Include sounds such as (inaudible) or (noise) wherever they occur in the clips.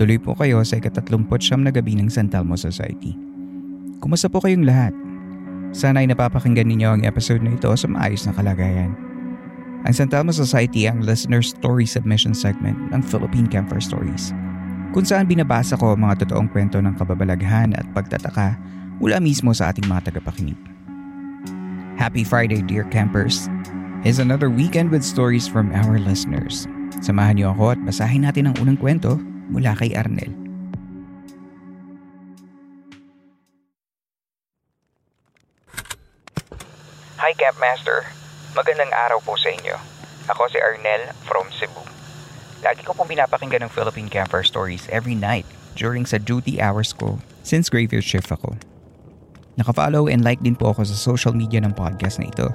Tuloy po kayo sa ikatatlumpot siyam na gabi ng San Telmo Society. Kumusta po kayong lahat? Sana ay napapakinggan ninyo ang episode na ito sa maayos na kalagayan. Ang San Telmo Society ang listener story submission segment ng Philippine Camper Stories kung saan binabasa ko ang mga totoong kwento ng kababalaghan at pagtataka mula mismo sa ating mga tagapakinig. Happy Friday, dear campers! Is another weekend with stories from our listeners. Samahan niyo ako at basahin natin ang unang kwento mula kay Arnel. Hi Campmaster, magandang araw po sa inyo. Ako si Arnel from Cebu. Lagi ko pong pinapakinggan ng Philippine Camper Stories every night during sa duty hours ko since graveyard shift ako. Nakafollow and like din po ako sa social media ng podcast na ito.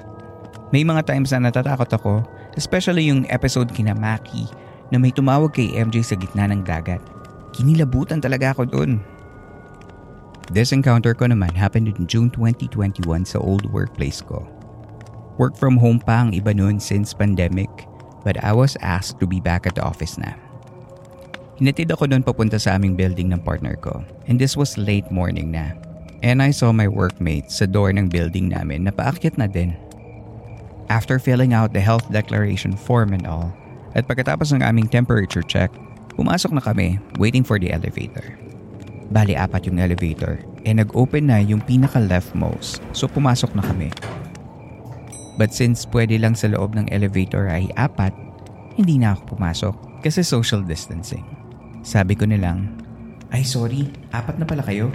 May mga times na natatakot ako, especially yung episode kina Maki na may tumawag kay MJ sa gitna ng dagat. Kinilabutan talaga ako doon. This encounter ko naman happened in June 2021 sa old workplace ko. Work from home pa ang iba noon since pandemic but I was asked to be back at the office na. Hinatid ako doon papunta sa aming building ng partner ko and this was late morning na. And I saw my workmates sa door ng building namin na paakyat na din. After filling out the health declaration form and all, at pagkatapos ng aming temperature check, pumasok na kami waiting for the elevator. Bali apat yung elevator eh nag-open na yung pinaka leftmost so pumasok na kami. But since pwede lang sa loob ng elevator ay apat, hindi na ako pumasok kasi social distancing. Sabi ko na lang, ay sorry, apat na pala kayo.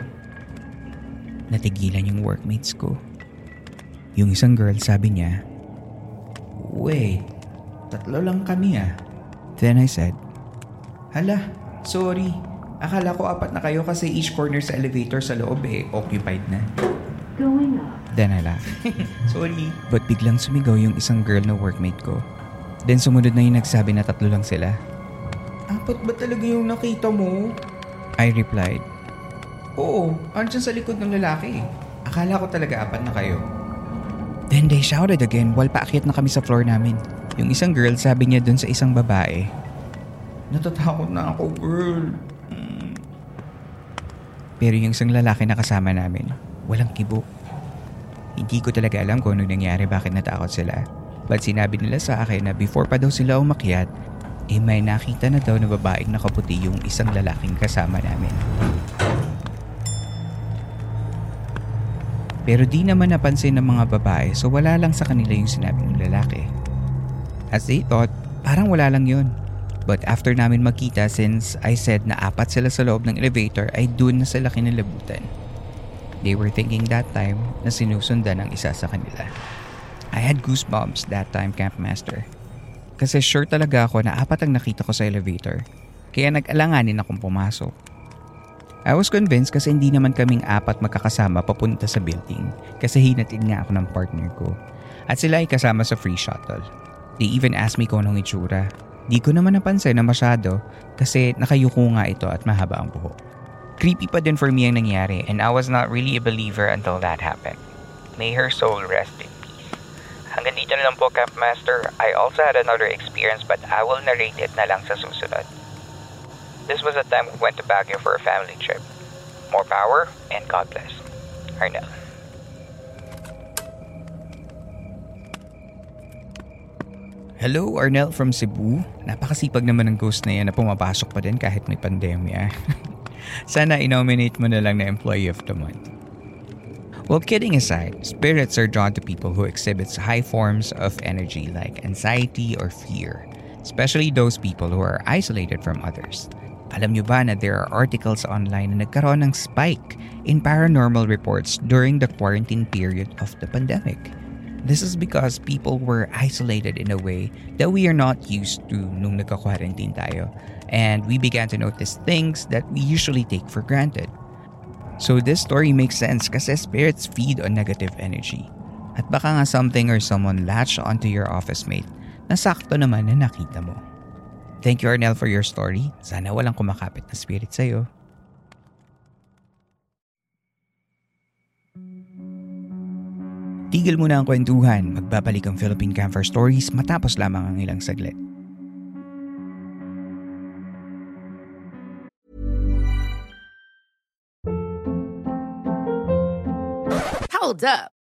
Natigilan yung workmates ko. Yung isang girl sabi niya, Wait, tatlo lang kami ah. Then I said, Hala, sorry. Akala ko apat na kayo kasi each corner sa elevator sa loob eh occupied na. Going up. Then I laughed. (laughs) Sorry. But biglang sumigaw yung isang girl na workmate ko. Then sumunod na yung nagsabi na tatlo lang sila. Apat ba talaga yung nakita mo? I replied, Oo, andyan sa likod ng lalaki. Akala ko talaga apat na kayo. Then they shouted again while paakyat na kami sa floor namin. Yung isang girl sabi niya dun sa isang babae, Natatakot na ako, girl. Mm. Pero yung isang lalaki na kasama namin, walang kibo. Hindi ko talaga alam kung ano nangyari bakit natakot sila. But sinabi nila sa akin na before pa daw sila umakyat, eh may nakita na daw na babaeng nakaputi yung isang lalaking kasama namin. Pero di naman napansin ng mga babae so wala lang sa kanila yung sinabi ng lalaki. As they thought, parang wala lang yun. But after namin makita since I said na apat sila sa loob ng elevator ay dun na sila kinilabutan. They were thinking that time na sinusundan ng isa sa kanila. I had goosebumps that time, Campmaster. Kasi sure talaga ako na apat ang nakita ko sa elevator. Kaya nag-alanganin akong pumasok. I was convinced kasi hindi naman kaming apat magkakasama papunta sa building kasi hinatid nga ako ng partner ko. At sila ay kasama sa free shuttle. They even asked me kung anong itsura. Di ko naman napansin na masyado kasi nakayuko nga ito at mahaba ang buhok. Creepy pa din for me ang nangyari and I was not really a believer until that happened. May her soul rest in peace. Hanggang dito na lang po, Campmaster. I also had another experience but I will narrate it na lang sa susunod. This was a time we went to Baguio for a family trip. More power and God bless. Arnel. Hello, Arnel from Cebu. Napakasipag naman ng ghost na yan na pumapasok pa din kahit may pandemya. (laughs) Sana inominate mo na lang na Employee of the Month. Well, kidding aside, spirits are drawn to people who exhibits high forms of energy like anxiety or fear, especially those people who are isolated from others. Alam nyo ba na there are articles online na nagkaroon ng spike in paranormal reports during the quarantine period of the pandemic? This is because people were isolated in a way that we are not used to nung nagka-quarantine tayo. And we began to notice things that we usually take for granted. So this story makes sense kasi spirits feed on negative energy. At baka nga something or someone latch onto your office mate na sakto naman na nakita mo. Thank you Arnel for your story. Sana walang kumakapit na spirit sa'yo. Tigil muna ang kwentuhan. Magbabalik ang Philippine Camper Stories matapos lamang ang ilang saglit. Hold up.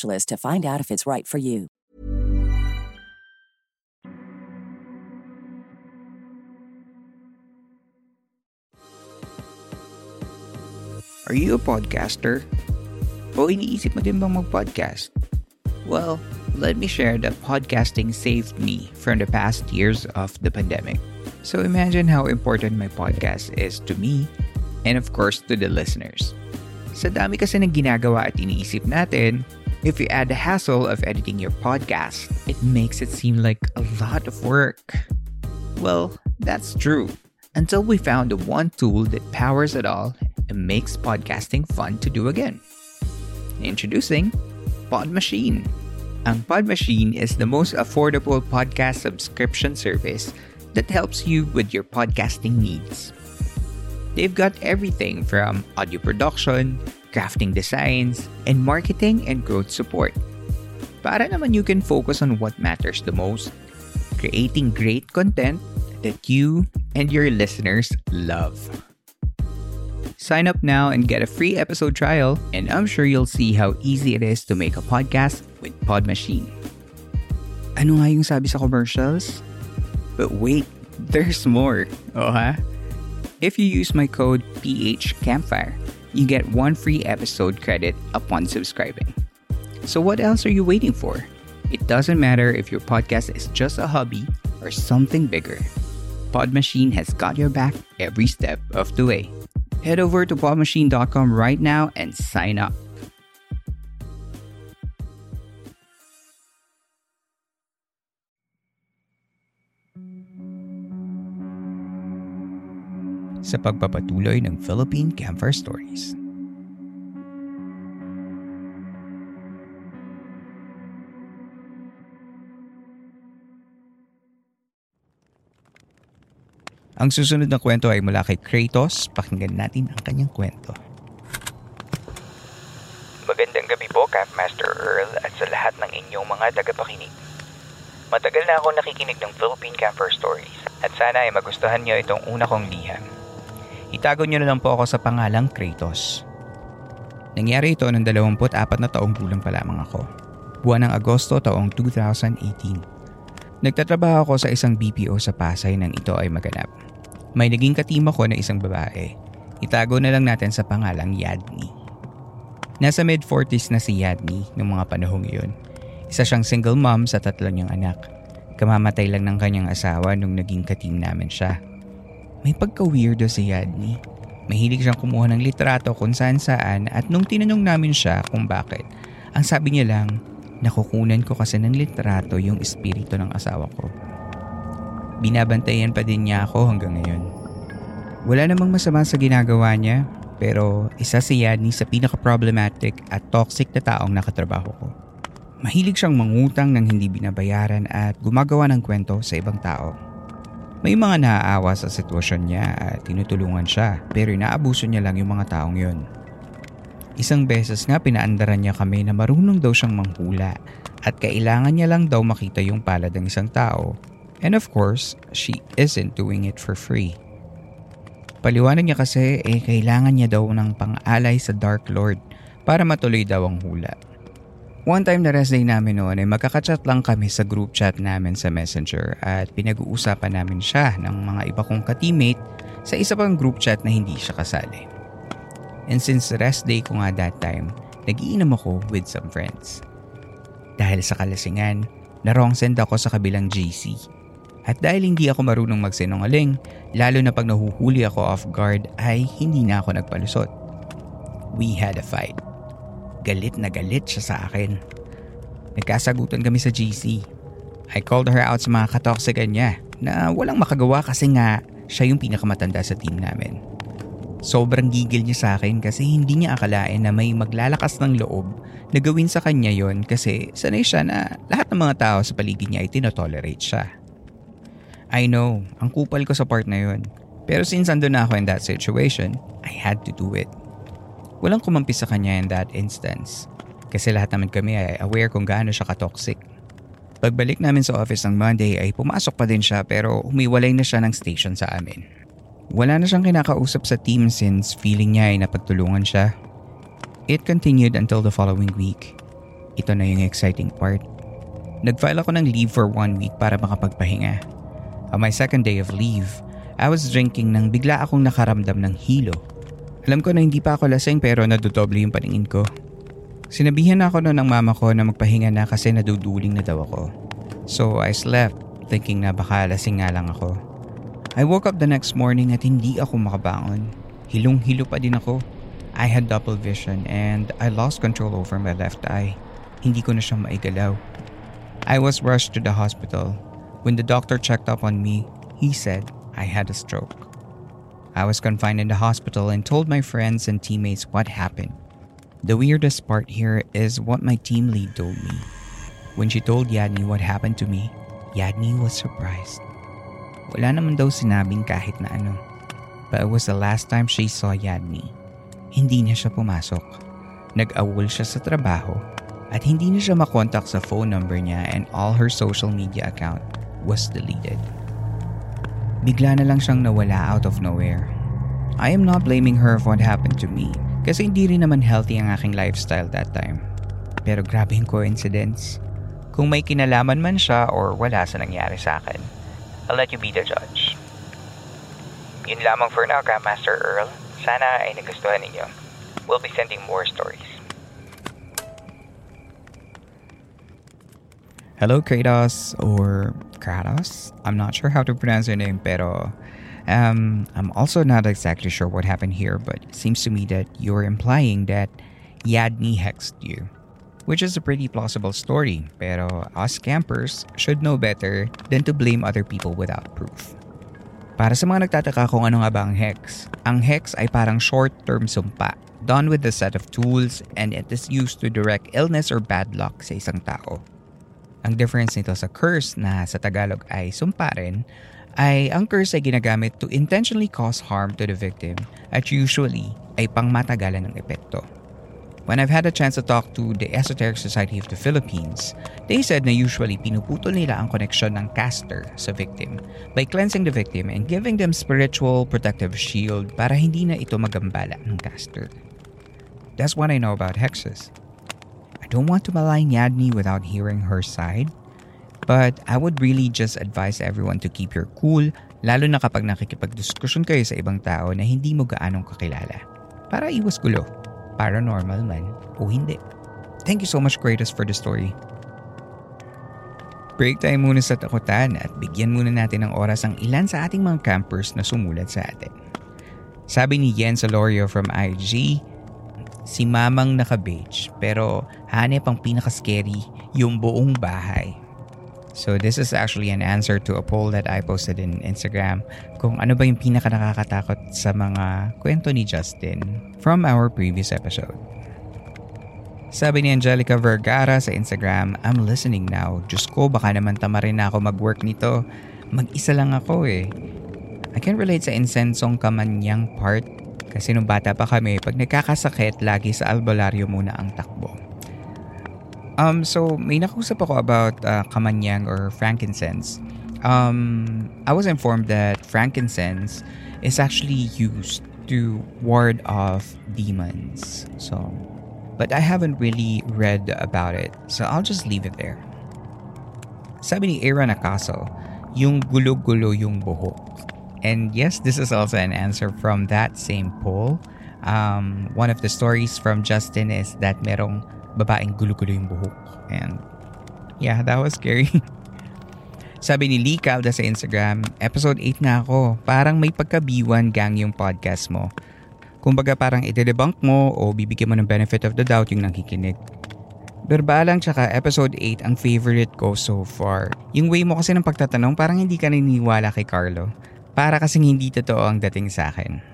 to find out if it's right for you. Are you a podcaster? O iniisip mo din bang mag-podcast? Well, let me share that podcasting saved me from the past years of the pandemic. So imagine how important my podcast is to me and of course to the listeners. Sa dami kasi ng ginagawa at iniisip natin, if you add the hassle of editing your podcast, it makes it seem like a lot of work. Well, that's true. Until we found the one tool that powers it all and makes podcasting fun to do again. Introducing Pod Machine. Ang Pod Machine is the most affordable podcast subscription service that helps you with your podcasting needs. They've got everything from audio production, crafting designs, and marketing and growth support. Para naman you can focus on what matters the most, creating great content that you and your listeners love. Sign up now and get a free episode trial, and I'm sure you'll see how easy it is to make a podcast with Pod Machine. Ano nga yung sabi sa commercials? But wait, there's more. Oh ha? If you use my code PHCampfire, you get one free episode credit upon subscribing. So what else are you waiting for? It doesn't matter if your podcast is just a hobby or something bigger. Podmachine has got your back every step of the way. Head over to podmachine.com right now and sign up. Sa pagpapatuloy ng Philippine Campfire Stories. Ang susunod na kwento ay mula kay Kratos. Pakinggan natin ang kanyang kwento. Magandang gabi po, Campmaster Earl at sa lahat ng inyong mga tagapakinig. Matagal na ako nakikinig ng Philippine Camper Stories at sana ay magustuhan niyo itong una kong liham. Itago niyo na lang po ako sa pangalang Kratos. Nangyari ito ng 24 na taong gulang pa lamang ako. Buwan ng Agosto taong 2018. Nagtatrabaho ako sa isang BPO sa Pasay nang ito ay maganap. May naging katima ko na isang babae. Itago na lang natin sa pangalang Yadni. Nasa mid-40s na si Yadni noong mga panahong iyon. Isa siyang single mom sa tatlo niyang anak. Kamamatay lang ng kanyang asawa nung naging katim namin siya. May pagka-weirdo si Yadni. Mahilig siyang kumuha ng litrato kung saan saan at nung tinanong namin siya kung bakit, ang sabi niya lang, nakukunan ko kasi ng litrato yung espiritu ng asawa ko. Binabantayan pa din niya ako hanggang ngayon. Wala namang masama sa ginagawa niya, pero isa si Yadni sa pinaka-problematic at toxic na taong nakatrabaho ko. Mahilig siyang mangutang ng hindi binabayaran at gumagawa ng kwento sa ibang tao. May mga naaawa sa sitwasyon niya at tinutulungan siya pero inaabuso niya lang yung mga taong yon. Isang beses nga pinaandaran niya kami na marunong daw siyang manghula at kailangan niya lang daw makita yung palad ng isang tao. And of course, she isn't doing it for free. Paliwanag niya kasi eh kailangan niya daw ng pang-alay sa Dark Lord para matuloy daw ang hula. One time na rest day namin noon ay magkakachat lang kami sa group chat namin sa messenger at pinag-uusapan namin siya ng mga iba kong ka-teammate sa isa pang group chat na hindi siya kasali. And since rest day ko nga that time, nagiinom ako with some friends. Dahil sa kalasingan, narong send ako sa kabilang GC. At dahil hindi ako marunong magsinungaling, lalo na pag nahuhuli ako off guard ay hindi na ako nagpalusot. We had a fight. Galit na galit siya sa akin. Nagkasagutan kami sa GC. I called her out sa mga katoksikan niya na walang makagawa kasi nga siya yung pinakamatanda sa team namin. Sobrang gigil niya sa akin kasi hindi niya akalain na may maglalakas ng loob na gawin sa kanya yon kasi sanay siya na lahat ng mga tao sa paligid niya ay tinotolerate siya. I know, ang kupal ko sa part na yon. Pero since ando na ako in that situation, I had to do it. Walang kumampi sa kanya in that instance. Kasi lahat naman kami ay aware kung gaano siya katoxic. Pagbalik namin sa office ng Monday ay pumasok pa din siya pero humiwalay na siya ng station sa amin. Wala na siyang kinakausap sa team since feeling niya ay napagtulungan siya. It continued until the following week. Ito na yung exciting part. Nag-file ako ng leave for one week para makapagpahinga. On my second day of leave, I was drinking nang bigla akong nakaramdam ng hilo alam ko na hindi pa ako lasing pero nadudoble yung paningin ko. Sinabihan ako noon ng mama ko na magpahinga na kasi naduduling na daw ako. So I slept thinking na baka lasing nga lang ako. I woke up the next morning at hindi ako makabangon. Hilong-hilo pa din ako. I had double vision and I lost control over my left eye. Hindi ko na siya maigalaw. I was rushed to the hospital. When the doctor checked up on me, he said I had a stroke. I was confined in the hospital and told my friends and teammates what happened. The weirdest part here is what my team lead told me. When she told Yadni what happened to me, Yadni was surprised. Wala naman daw sinabing kahit na ano. But it was the last time she saw Yadni. Hindi niya siya pumasok. Nag-awol siya sa trabaho at hindi niya siya makontak sa phone number niya and all her social media account was deleted. Bigla na lang siyang nawala out of nowhere. I am not blaming her for what happened to me kasi hindi rin naman healthy ang aking lifestyle that time. Pero grabe yung coincidence. Kung may kinalaman man siya or wala sa nangyari sa akin, I'll let you be the judge. Yun lamang for now, Grandmaster Earl. Sana ay nagustuhan ninyo. We'll be sending more stories. Hello Kratos or Kratos. I'm not sure how to pronounce your name, pero um, I'm also not exactly sure what happened here, but it seems to me that you're implying that Yadni hexed you. Which is a pretty plausible story, pero us campers should know better than to blame other people without proof. Para sa mga nagtataka kung ano nga ba ang hex, ang hex ay parang short-term sumpa done with a set of tools and it is used to direct illness or bad luck sa isang tao. Ang difference nito sa curse na sa Tagalog ay sumpa rin, ay ang curse ay ginagamit to intentionally cause harm to the victim at usually ay pangmatagalan ng epekto. When I've had a chance to talk to the Esoteric Society of the Philippines, they said na usually pinuputol nila ang connection ng caster sa victim by cleansing the victim and giving them spiritual protective shield para hindi na ito magambala ng caster. That's what I know about hexes. I don't want to malign Yadni without hearing her side, but I would really just advise everyone to keep your cool, lalo na kapag nakikipagdiskusyon kayo sa ibang tao na hindi mo gaanong kakilala. Para iwas gulo paranormal man o hindi. Thank you so much, Kratos, for the story. Break tayo muna sa takutan at bigyan muna natin ng oras ang ilan sa ating mga campers na sumulat sa atin. Sabi ni Yen Solorio from IG, si mamang naka-beige pero hanep ang pinaka-scary yung buong bahay. So this is actually an answer to a poll that I posted in Instagram kung ano ba yung pinaka nakakatakot sa mga kwento ni Justin from our previous episode. Sabi ni Angelica Vergara sa Instagram, I'm listening now. Diyos ko, baka naman tama rin ako mag-work nito. Mag-isa lang ako eh. I can relate sa insensong kamanyang part kasi nung bata pa kami, pag nagkakasakit, lagi sa albularyo muna ang takbo. Um, so, may nakausap ako about uh, kamanyang or frankincense. Um, I was informed that frankincense is actually used to ward off demons. So, but I haven't really read about it. So, I'll just leave it there. Sabi ni Aaron Acaso, yung gulo-gulo yung buhok. And yes, this is also an answer from that same poll. Um, one of the stories from Justin is that merong babaeng gulo-gulo yung buhok. And yeah, that was scary. (laughs) Sabi ni Lee Calda sa Instagram, episode 8 na ako. Parang may pagka-B1 gang yung podcast mo. Kumbaga parang ite-debunk mo o bibigyan mo ng benefit of the doubt yung nakikinig. Berbalang tsaka episode 8 ang favorite ko so far. Yung way mo kasi ng pagtatanong parang hindi ka naniniwala kay Carlo. Para kasing hindi totoo ang dating sa akin.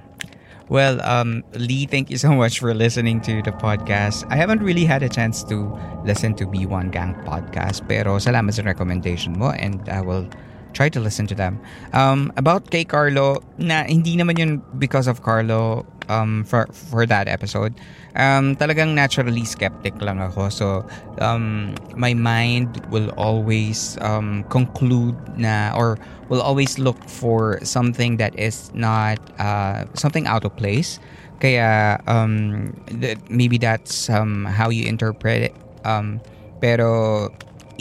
Well, um, Lee, thank you so much for listening to the podcast. I haven't really had a chance to listen to B1 Gang podcast, pero salamat sa recommendation mo and I will try to listen to them. Um, about kay Carlo, na hindi naman yun because of Carlo um, for, for that episode. Um, talagang naturally skeptic lang ako. So, um, my mind will always um, conclude na or will always look for something that is not uh, something out of place. Kaya um, th- maybe that's um, how you interpret it. Um, pero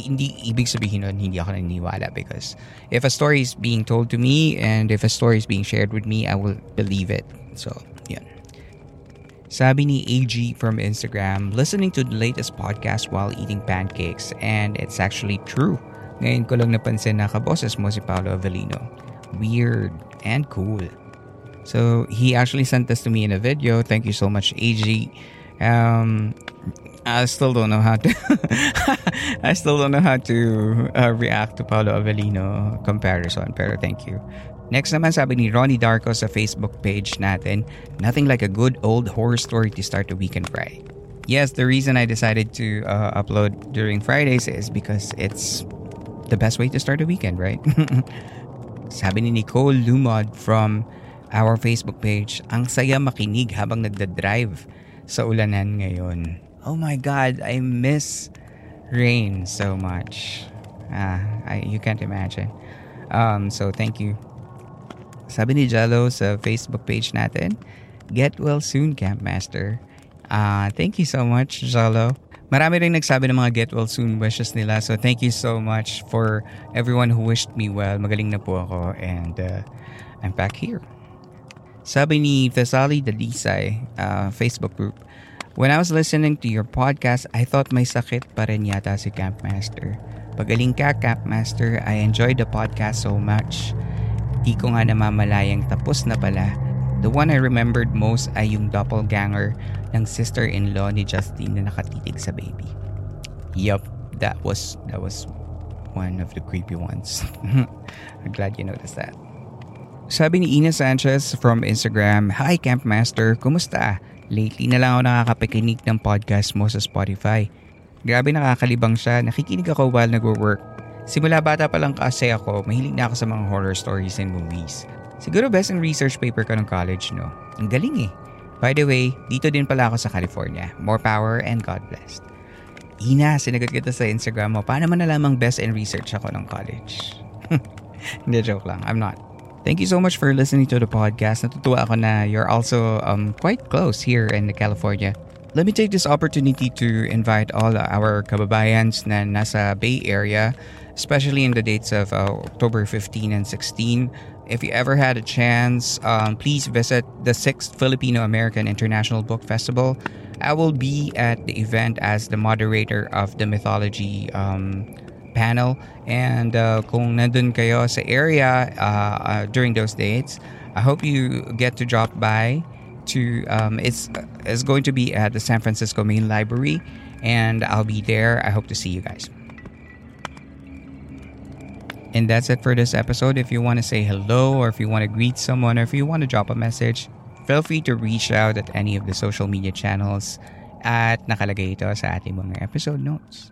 hindi ibig sabihin nun hindi ako naniniwala because if a story is being told to me and if a story is being shared with me, I will believe it. So. Sabi ni AG from Instagram, listening to the latest podcast while eating pancakes and it's actually true. Ngayon ko lang napansin na kaboses mo si Paolo Avellino. Weird and cool. So, he actually sent this to me in a video. Thank you so much, AG. Um, I still don't know how to (laughs) I still don't know how to uh, react to Paolo Avellino comparison pero thank you. Next naman sabi ni Ronnie Darko sa Facebook page natin, nothing like a good old horror story to start the weekend right. Yes, the reason I decided to uh, upload during Fridays is because it's the best way to start the weekend, right? (laughs) sabi ni Nicole Lumod from our Facebook page, ang saya makinig habang nagda-drive sa ulanan ngayon. Oh my God, I miss rain so much. Ah, I, you can't imagine. Um, so thank you. Sabi ni Jello sa Facebook page natin, Get well soon, Campmaster. Ah, thank you so much, Jello. Marami rin nagsabi ng mga get well soon wishes nila. So thank you so much for everyone who wished me well. Magaling na po ako and uh, I'm back here. Sabi ni Thesali Dalisay, uh, Facebook group, When I was listening to your podcast, I thought may sakit pa rin yata si Campmaster. Pagaling ka, Campmaster. I enjoyed the podcast so much. Di ko nga namamalayang tapos na pala. The one I remembered most ay yung doppelganger ng sister-in-law ni Justine na nakatitig sa baby. Yup, that was that was one of the creepy ones. (laughs) I'm glad you noticed that. Sabi ni Ina Sanchez from Instagram, Hi Campmaster, kumusta? Lately na lang ako nakakapakinig ng podcast mo sa Spotify. Grabe nakakalibang siya, nakikinig ako while nagwo-work. Simula bata pa lang kasi ako, mahilig na ako sa mga horror stories and movies. Siguro best in research paper ka ng college, no? Ang galing eh. By the way, dito din pala ako sa California. More power and God bless. Ina, sinagot kita sa Instagram mo. Paano man nalamang best in research ako ng college? (laughs) Hindi, joke lang. I'm not. Thank you so much for listening to the podcast. Natutuwa ako na you're also um, quite close here in California. Let me take this opportunity to invite all our kababayans na nasa Bay Area, especially in the dates of uh, October 15 and 16 if you ever had a chance, um, please visit the 6th Filipino American International Book Festival. I will be at the event as the moderator of the mythology um, panel. And uh, kung nandun kayo sa area uh, uh, during those dates, I hope you get to drop by to um, it's it's going to be at the San Francisco Main Library and I'll be there. I hope to see you guys. And that's it for this episode. If you want to say hello, or if you want to greet someone, or if you want to drop a message, feel free to reach out at any of the social media channels at nakalagay ito sa ating mga episode notes.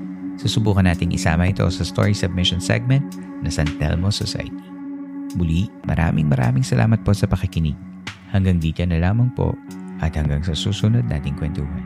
Susubukan nating isama ito sa story submission segment na San Telmo Society. Muli, maraming maraming salamat po sa pakikinig. Hanggang dito na lamang po at hanggang sa susunod nating kwentuhan.